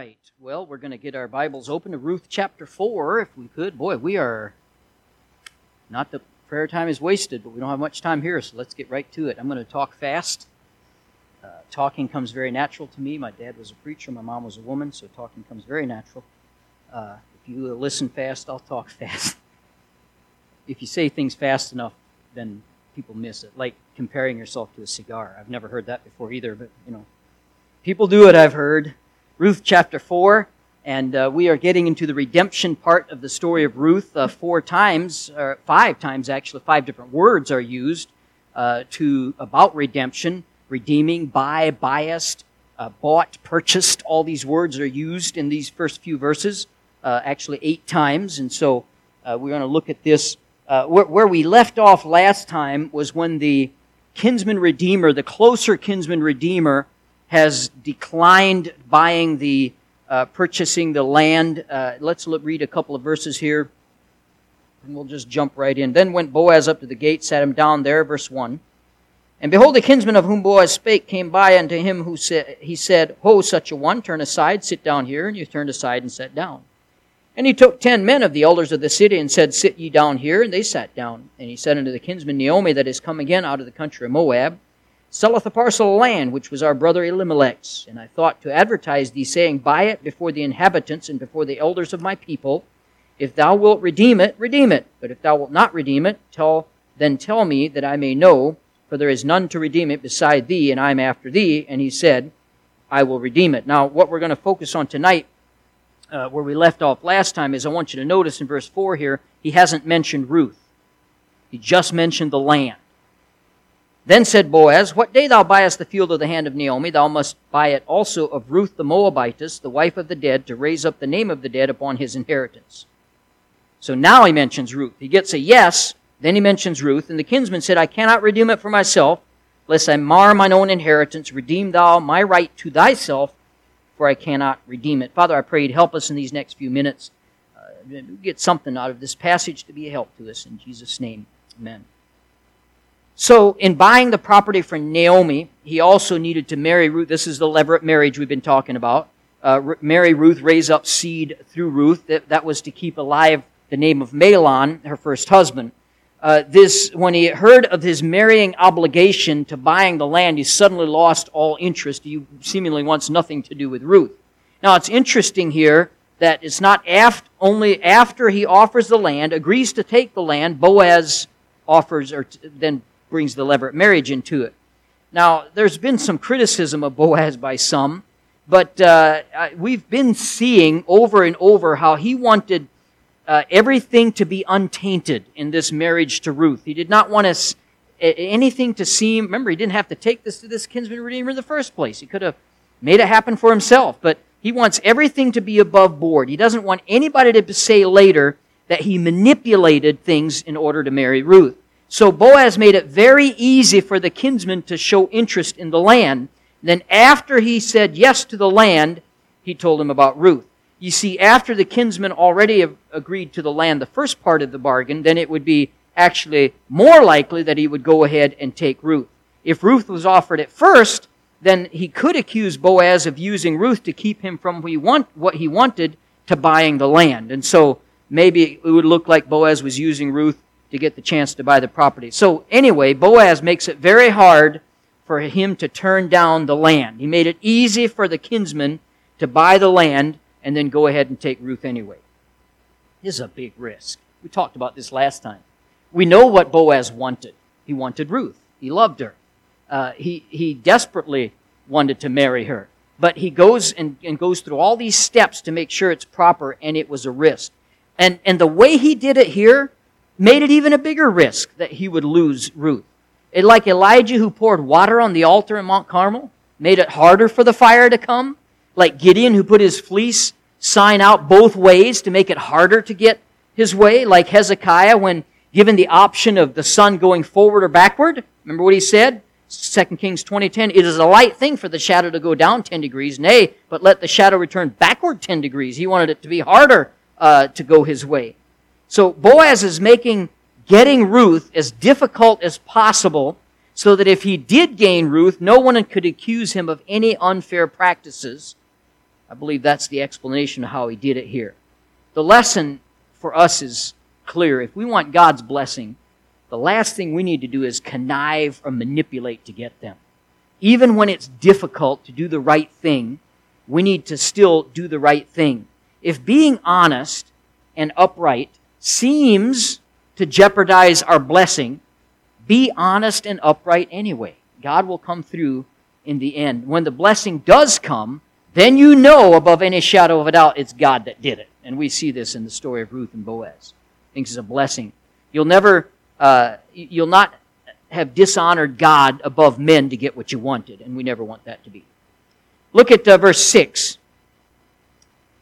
right. Well, we're going to get our Bibles open to Ruth chapter 4, if we could. Boy, we are. Not that prayer time is wasted, but we don't have much time here, so let's get right to it. I'm going to talk fast. Uh, talking comes very natural to me. My dad was a preacher, my mom was a woman, so talking comes very natural. Uh, if you listen fast, I'll talk fast. if you say things fast enough, then people miss it. Like comparing yourself to a cigar. I've never heard that before either, but you know, people do it, I've heard. Ruth chapter 4, and uh, we are getting into the redemption part of the story of Ruth uh, four times, or five times actually, five different words are used uh, to about redemption, redeeming, buy, biased, uh, bought, purchased. All these words are used in these first few verses, uh, actually eight times, and so uh, we're going to look at this. Where, where we left off last time was when the kinsman redeemer, the closer kinsman redeemer, has declined buying the uh, purchasing the land. Uh, let's look, read a couple of verses here, and we'll just jump right in. Then went Boaz up to the gate, sat him down there, verse one. And behold, the kinsman of whom Boaz spake came by unto him who said, he said, Ho, such a one, turn aside, sit down here. And he turned aside and sat down. And he took ten men of the elders of the city and said, Sit ye down here. And they sat down. And he said unto the kinsman Naomi that is come again out of the country of Moab, selleth a parcel of land which was our brother Elimelech's. And I thought to advertise thee, saying, Buy it before the inhabitants and before the elders of my people. If thou wilt redeem it, redeem it. But if thou wilt not redeem it, tell then tell me that I may know, for there is none to redeem it beside thee, and I am after thee. And he said, I will redeem it. Now, what we're going to focus on tonight, uh, where we left off last time, is I want you to notice in verse 4 here, he hasn't mentioned Ruth. He just mentioned the land. Then said Boaz, What day thou buyest the field of the hand of Naomi, thou must buy it also of Ruth the Moabitess, the wife of the dead, to raise up the name of the dead upon his inheritance. So now he mentions Ruth. He gets a yes, then he mentions Ruth, and the kinsman said, I cannot redeem it for myself, lest I mar mine own inheritance. Redeem thou my right to thyself, for I cannot redeem it. Father, I pray you'd help us in these next few minutes. Uh, get something out of this passage to be a help to us. In Jesus' name, amen. So, in buying the property for Naomi, he also needed to marry Ruth. This is the levirate marriage we've been talking about. Uh, marry Ruth, raise up seed through Ruth. That, that was to keep alive the name of Mahlon, her first husband. Uh, this, when he heard of his marrying obligation to buying the land, he suddenly lost all interest. He seemingly wants nothing to do with Ruth. Now, it's interesting here that it's not after, only after he offers the land, agrees to take the land, Boaz offers or then brings the levirate marriage into it. Now, there's been some criticism of Boaz by some, but uh, we've been seeing over and over how he wanted uh, everything to be untainted in this marriage to Ruth. He did not want us anything to seem. Remember, he didn't have to take this to this kinsman redeemer in the first place. He could have made it happen for himself, but he wants everything to be above board. He doesn't want anybody to say later that he manipulated things in order to marry Ruth. So Boaz made it very easy for the kinsman to show interest in the land. Then after he said yes to the land, he told him about Ruth. You see, after the kinsman already agreed to the land, the first part of the bargain, then it would be actually more likely that he would go ahead and take Ruth. If Ruth was offered at first, then he could accuse Boaz of using Ruth to keep him from what he wanted to buying the land. And so maybe it would look like Boaz was using Ruth to get the chance to buy the property. So anyway, Boaz makes it very hard for him to turn down the land. He made it easy for the kinsman to buy the land and then go ahead and take Ruth anyway. This is a big risk. We talked about this last time. We know what Boaz wanted. He wanted Ruth. He loved her. Uh, he, he desperately wanted to marry her. But he goes and, and goes through all these steps to make sure it's proper, and it was a risk. And, and the way he did it here made it even a bigger risk that he would lose Ruth. It, like Elijah who poured water on the altar in Mount Carmel, made it harder for the fire to come. Like Gideon who put his fleece sign out both ways to make it harder to get his way. Like Hezekiah when given the option of the sun going forward or backward. Remember what he said? 2 Kings 20:10 It is a light thing for the shadow to go down 10 degrees, nay, but let the shadow return backward 10 degrees. He wanted it to be harder uh, to go his way. So Boaz is making getting Ruth as difficult as possible so that if he did gain Ruth, no one could accuse him of any unfair practices. I believe that's the explanation of how he did it here. The lesson for us is clear. If we want God's blessing, the last thing we need to do is connive or manipulate to get them. Even when it's difficult to do the right thing, we need to still do the right thing. If being honest and upright seems to jeopardize our blessing, be honest and upright anyway. God will come through in the end. When the blessing does come, then you know above any shadow of a doubt it's God that did it. And we see this in the story of Ruth and Boaz. Thinks it's a blessing. You'll never, uh, you'll not have dishonored God above men to get what you wanted, and we never want that to be. Look at uh, verse 6.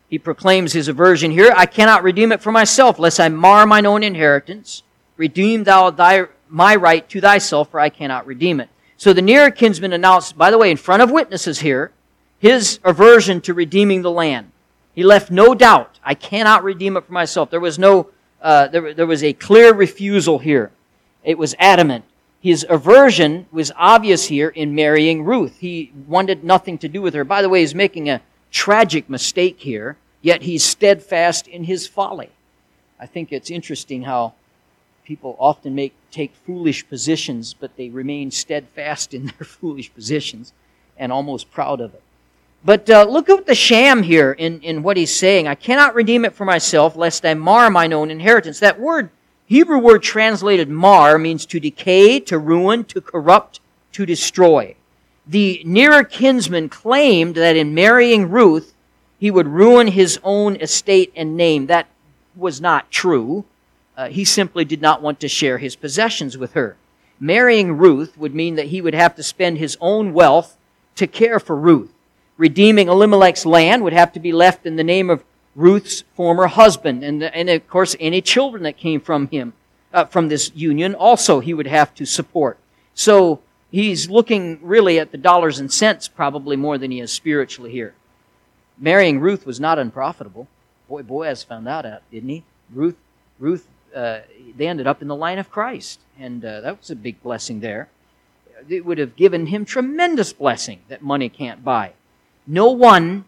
He proclaims his aversion here. I cannot redeem it for myself, lest I mar mine own inheritance. Redeem thou thy, my right to thyself, for I cannot redeem it. So the nearer kinsman announced, by the way, in front of witnesses here, his aversion to redeeming the land. He left no doubt. I cannot redeem it for myself. There was no, uh, there, there was a clear refusal here. It was adamant. His aversion was obvious here in marrying Ruth. He wanted nothing to do with her. By the way, he's making a tragic mistake here, yet he's steadfast in his folly. I think it's interesting how people often make take foolish positions, but they remain steadfast in their foolish positions and almost proud of it. But uh, look at the sham here in, in what he's saying. I cannot redeem it for myself, lest I mar mine own inheritance. That word, Hebrew word translated mar, means to decay, to ruin, to corrupt, to destroy. The nearer kinsman claimed that in marrying Ruth, he would ruin his own estate and name. That was not true. Uh, he simply did not want to share his possessions with her. Marrying Ruth would mean that he would have to spend his own wealth to care for Ruth redeeming Elimelech's land would have to be left in the name of Ruth's former husband. And, and of course, any children that came from him, uh, from this union, also he would have to support. So he's looking really at the dollars and cents probably more than he is spiritually here. Marrying Ruth was not unprofitable. Boy, Boaz found out, didn't he? Ruth, Ruth, uh, they ended up in the line of Christ, and uh, that was a big blessing there. It would have given him tremendous blessing that money can't buy. No one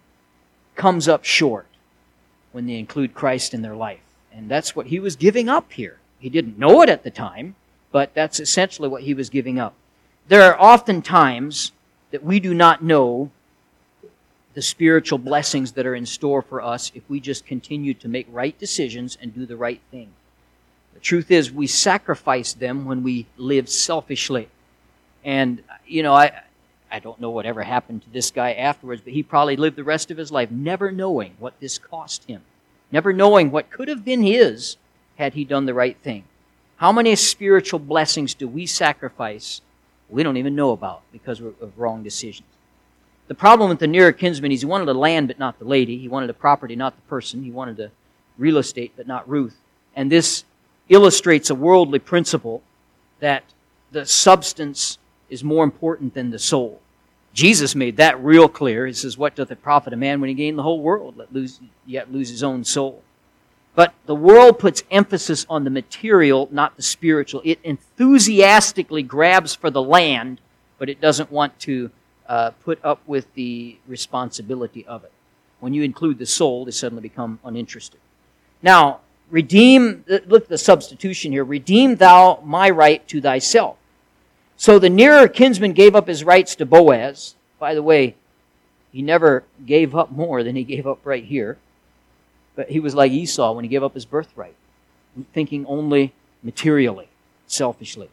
comes up short when they include Christ in their life. And that's what he was giving up here. He didn't know it at the time, but that's essentially what he was giving up. There are often times that we do not know the spiritual blessings that are in store for us if we just continue to make right decisions and do the right thing. The truth is, we sacrifice them when we live selfishly. And, you know, I, I don't know whatever happened to this guy afterwards, but he probably lived the rest of his life never knowing what this cost him, never knowing what could have been his had he done the right thing. How many spiritual blessings do we sacrifice we don't even know about because of wrong decisions? The problem with the nearer kinsman is he wanted the land but not the lady. He wanted the property, not the person. He wanted the real estate but not Ruth. And this illustrates a worldly principle that the substance is more important than the soul. Jesus made that real clear. He says, What doth it profit a man when he gain the whole world, let lose, yet lose his own soul? But the world puts emphasis on the material, not the spiritual. It enthusiastically grabs for the land, but it doesn't want to uh, put up with the responsibility of it. When you include the soul, they suddenly become uninterested. Now, redeem, look at the substitution here. Redeem thou my right to thyself. So the nearer kinsman gave up his rights to Boaz. By the way, he never gave up more than he gave up right here. But he was like Esau when he gave up his birthright, thinking only materially, selfishly.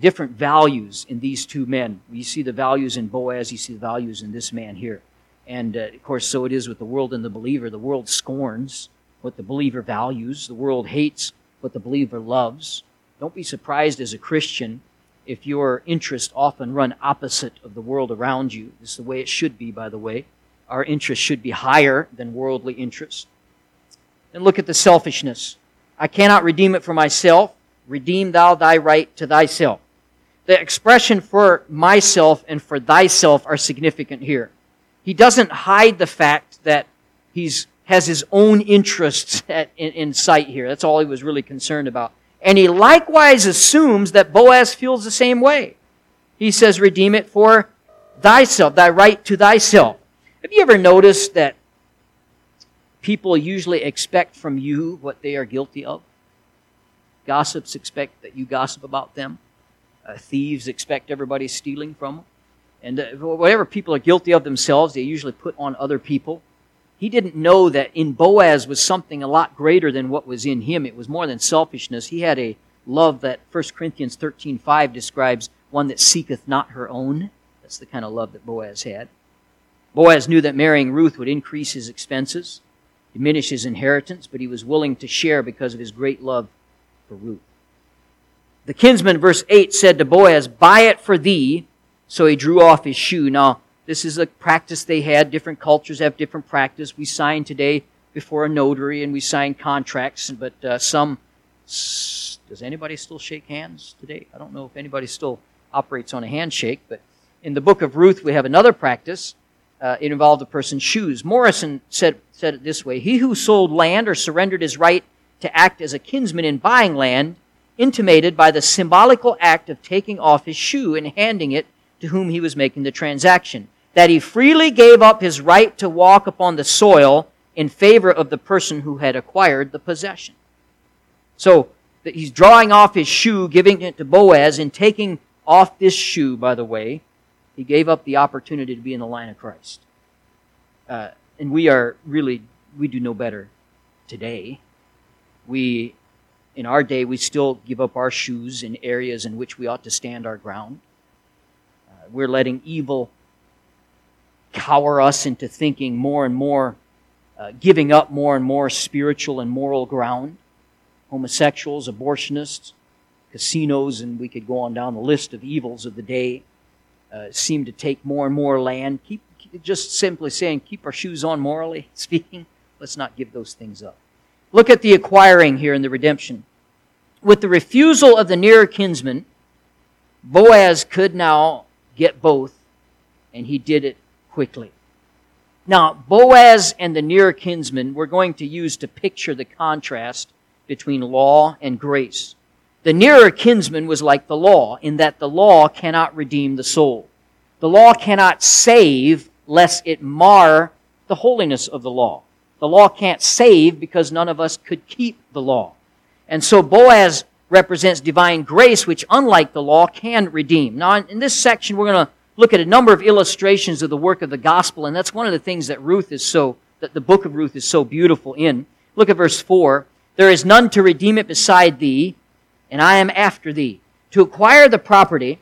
Different values in these two men. You see the values in Boaz, you see the values in this man here. And uh, of course, so it is with the world and the believer. The world scorns what the believer values, the world hates what the believer loves. Don't be surprised as a Christian if your interests often run opposite of the world around you. This is the way it should be, by the way. Our interests should be higher than worldly interests. And look at the selfishness. I cannot redeem it for myself. Redeem thou thy right to thyself. The expression for myself and for thyself are significant here. He doesn't hide the fact that he's has his own interests at, in, in sight here. That's all he was really concerned about. And he likewise assumes that Boaz feels the same way. He says, redeem it for thyself, thy right to thyself. Have you ever noticed that People usually expect from you what they are guilty of. Gossips expect that you gossip about them. Uh, thieves expect everybody stealing from them. And uh, whatever people are guilty of themselves, they usually put on other people. He didn't know that in Boaz was something a lot greater than what was in him. It was more than selfishness. He had a love that 1 Corinthians 13:5 describes, one that seeketh not her own. That's the kind of love that Boaz had. Boaz knew that marrying Ruth would increase his expenses, diminish his inheritance, but he was willing to share because of his great love for Ruth. The kinsman, verse 8, said to Boaz, Buy it for thee. So he drew off his shoe. Now, this is a practice they had. Different cultures have different practice. We sign today before a notary and we sign contracts, but uh, some. Does anybody still shake hands today? I don't know if anybody still operates on a handshake, but in the book of Ruth, we have another practice. Uh, it involved a person's shoes. Morrison said, said it this way He who sold land or surrendered his right to act as a kinsman in buying land, intimated by the symbolical act of taking off his shoe and handing it to whom he was making the transaction that he freely gave up his right to walk upon the soil in favor of the person who had acquired the possession. So that he's drawing off his shoe, giving it to Boaz, and taking off this shoe, by the way, he gave up the opportunity to be in the line of Christ. Uh, and we are really, we do no better today. We, in our day, we still give up our shoes in areas in which we ought to stand our ground. Uh, we're letting evil cower us into thinking more and more, uh, giving up more and more spiritual and moral ground. Homosexuals, abortionists, casinos, and we could go on down the list of evils of the day, uh, seem to take more and more land. Keep, just simply saying, keep our shoes on morally speaking. Let's not give those things up. Look at the acquiring here in the redemption. With the refusal of the nearer kinsman, Boaz could now get both, and he did it quickly. Now, Boaz and the nearer kinsman we're going to use to picture the contrast between law and grace. The nearer kinsman was like the law in that the law cannot redeem the soul. The law cannot save lest it mar the holiness of the law. The law can't save because none of us could keep the law. And so Boaz represents divine grace, which unlike the law can redeem. Now, in this section, we're going to look at a number of illustrations of the work of the gospel, and that's one of the things that Ruth is so, that the book of Ruth is so beautiful in. Look at verse 4. There is none to redeem it beside thee, and I am after thee. To acquire the property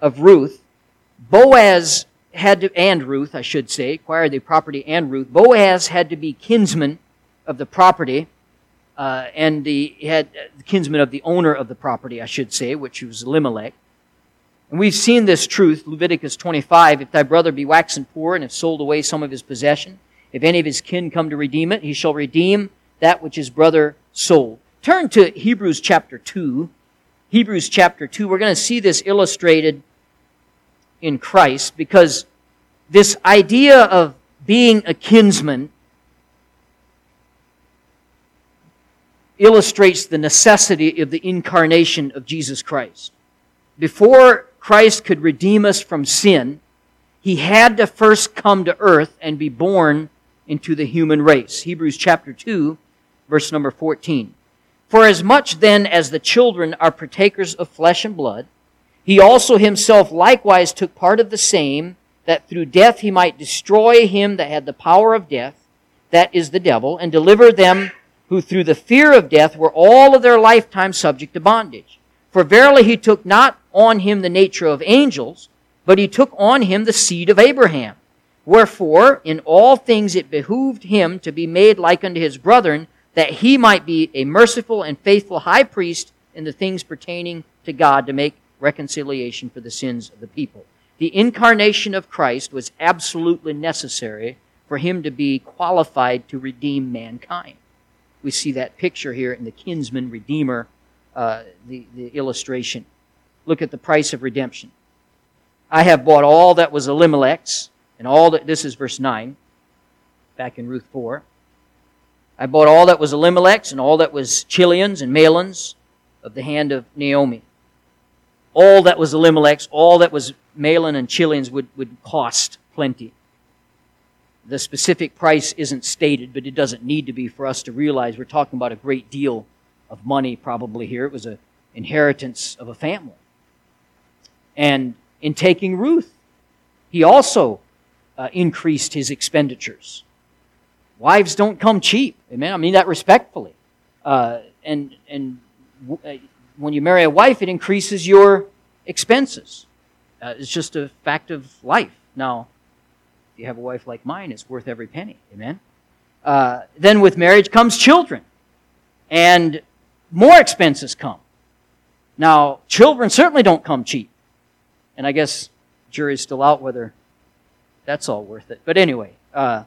of Ruth, Boaz had to, and Ruth, I should say, acquire the property and Ruth. Boaz had to be kinsman of the property, uh, and the, had the kinsman of the owner of the property, I should say, which was Elimelech. And we've seen this truth, Leviticus 25, if thy brother be waxen poor and have sold away some of his possession, if any of his kin come to redeem it, he shall redeem that which his brother sold. Turn to Hebrews chapter 2. Hebrews chapter 2. We're going to see this illustrated in Christ because this idea of being a kinsman illustrates the necessity of the incarnation of Jesus Christ. Before Christ could redeem us from sin, he had to first come to earth and be born into the human race. Hebrews chapter 2, verse number 14. For as much then as the children are partakers of flesh and blood, he also himself likewise took part of the same, that through death he might destroy him that had the power of death, that is the devil, and deliver them who through the fear of death were all of their lifetime subject to bondage. For verily he took not on him the nature of angels, but he took on him the seed of Abraham. Wherefore, in all things it behooved him to be made like unto his brethren, that he might be a merciful and faithful high priest in the things pertaining to God to make reconciliation for the sins of the people. The incarnation of Christ was absolutely necessary for him to be qualified to redeem mankind. We see that picture here in the kinsman redeemer, uh, the, the illustration look at the price of redemption. I have bought all that was Elimelech's, and all that, this is verse 9, back in Ruth 4. I bought all that was Elimelech's and all that was Chilion's and Mahlon's of the hand of Naomi. All that was Elimelech's, all that was Mahlon and Chilion's would, would cost plenty. The specific price isn't stated, but it doesn't need to be for us to realize we're talking about a great deal of money probably here. It was an inheritance of a family. And in taking Ruth, he also uh, increased his expenditures. Wives don't come cheap. Amen. I mean that respectfully. Uh, and and w- uh, when you marry a wife, it increases your expenses. Uh, it's just a fact of life. Now, if you have a wife like mine, it's worth every penny. Amen. Uh, then with marriage comes children, and more expenses come. Now, children certainly don't come cheap, and I guess jury's still out whether that's all worth it. But anyway, uh,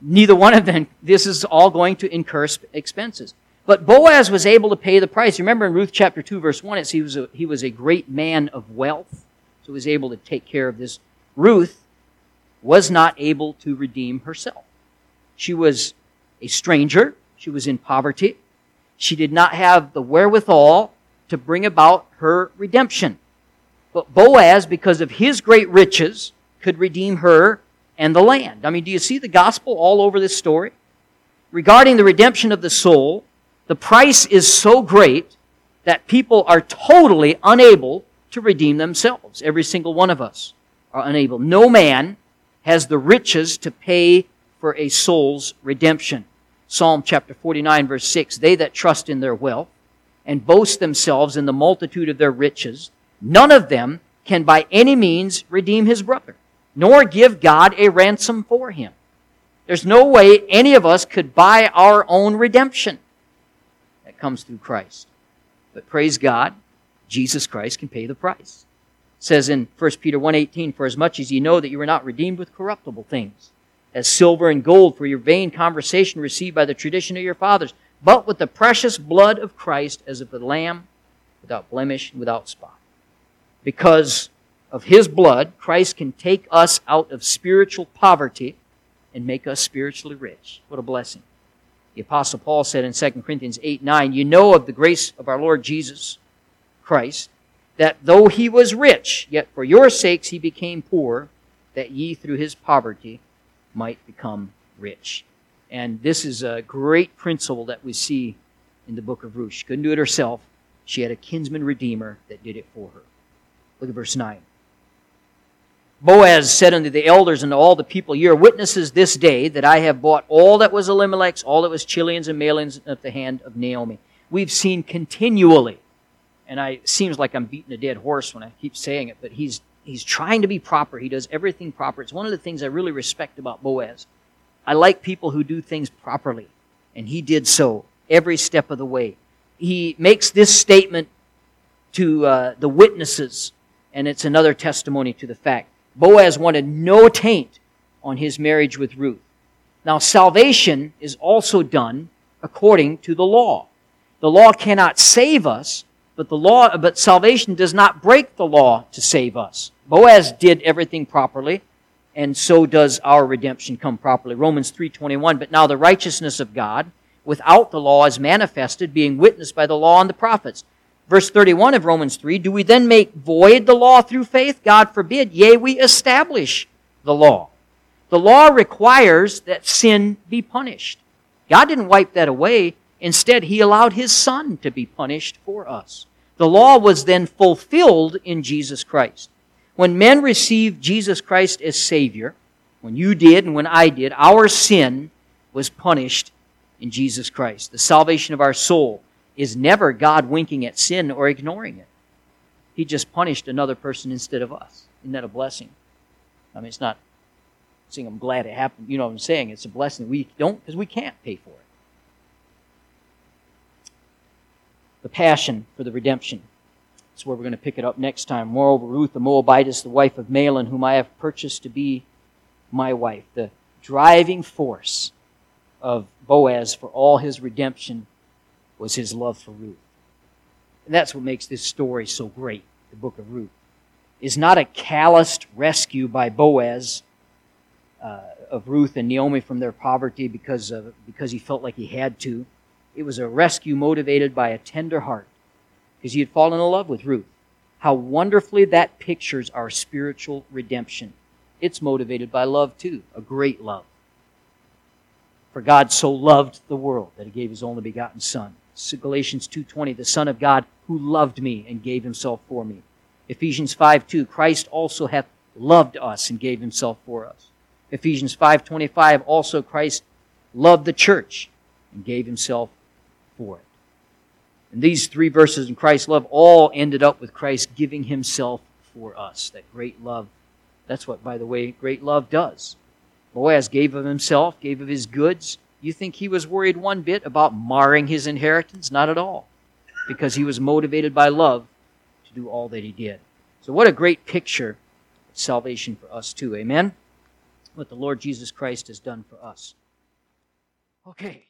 neither one of them. This is all going to incur expenses. But Boaz was able to pay the price. Remember in Ruth chapter 2, verse 1, it says he was a, he was a great man of wealth. So he was able to take care of this. Ruth was not able to redeem herself. She was a stranger. She was in poverty. She did not have the wherewithal to bring about her redemption. But Boaz, because of his great riches, could redeem her and the land. I mean, do you see the gospel all over this story? Regarding the redemption of the soul, the price is so great that people are totally unable to redeem themselves. Every single one of us are unable. No man has the riches to pay for a soul's redemption. Psalm chapter 49 verse 6, they that trust in their wealth and boast themselves in the multitude of their riches, none of them can by any means redeem his brother, nor give God a ransom for him. There's no way any of us could buy our own redemption that comes through Christ. But praise God, Jesus Christ can pay the price. It says in 1 Peter 1:18, "For as much as ye know that you were not redeemed with corruptible things, as silver and gold for your vain conversation received by the tradition of your fathers, but with the precious blood of Christ as of the lamb without blemish and without spot." Because of his blood, Christ can take us out of spiritual poverty and make us spiritually rich. What a blessing. The Apostle Paul said in 2 Corinthians 8 9, You know of the grace of our Lord Jesus Christ, that though he was rich, yet for your sakes he became poor, that ye through his poverty might become rich. And this is a great principle that we see in the book of Ruth. She couldn't do it herself. She had a kinsman redeemer that did it for her. Look at verse 9. Boaz said unto the elders and to all the people, Ye are witnesses this day that I have bought all that was Elimelech's, all that was Chilion's and Mahlon's at the hand of Naomi. We've seen continually, and I, seems like I'm beating a dead horse when I keep saying it, but he's, he's trying to be proper. He does everything proper. It's one of the things I really respect about Boaz. I like people who do things properly, and he did so every step of the way. He makes this statement to uh, the witnesses, and it's another testimony to the fact Boaz wanted no taint on his marriage with Ruth. Now, salvation is also done according to the law. The law cannot save us, but the law, but salvation does not break the law to save us. Boaz did everything properly, and so does our redemption come properly. Romans 3:21, but now the righteousness of God without the law is manifested, being witnessed by the law and the prophets Verse 31 of Romans 3 Do we then make void the law through faith? God forbid. Yea, we establish the law. The law requires that sin be punished. God didn't wipe that away. Instead, He allowed His Son to be punished for us. The law was then fulfilled in Jesus Christ. When men received Jesus Christ as Savior, when you did and when I did, our sin was punished in Jesus Christ. The salvation of our soul is never God winking at sin or ignoring it. He just punished another person instead of us. Isn't that a blessing? I mean, it's not saying I'm glad it happened. You know what I'm saying? It's a blessing. We don't because we can't pay for it. The passion for the redemption. That's where we're going to pick it up next time. Moreover, Ruth the Moabitess, the wife of Mahlon, whom I have purchased to be my wife. The driving force of Boaz for all his redemption was his love for Ruth. And that's what makes this story so great, the book of Ruth. Is not a calloused rescue by Boaz uh, of Ruth and Naomi from their poverty because, of, because he felt like he had to. It was a rescue motivated by a tender heart because he had fallen in love with Ruth. How wonderfully that pictures our spiritual redemption. It's motivated by love too, a great love. For God so loved the world that he gave his only begotten Son. Galatians 2.20, the Son of God who loved me and gave himself for me. Ephesians 5.2, Christ also hath loved us and gave himself for us. Ephesians 5.25, also Christ loved the church and gave himself for it. And these three verses in Christ's love all ended up with Christ giving himself for us. That great love. That's what, by the way, great love does. Boaz gave of himself, gave of his goods. You think he was worried one bit about marring his inheritance? Not at all. Because he was motivated by love to do all that he did. So, what a great picture of salvation for us, too. Amen? What the Lord Jesus Christ has done for us. Okay.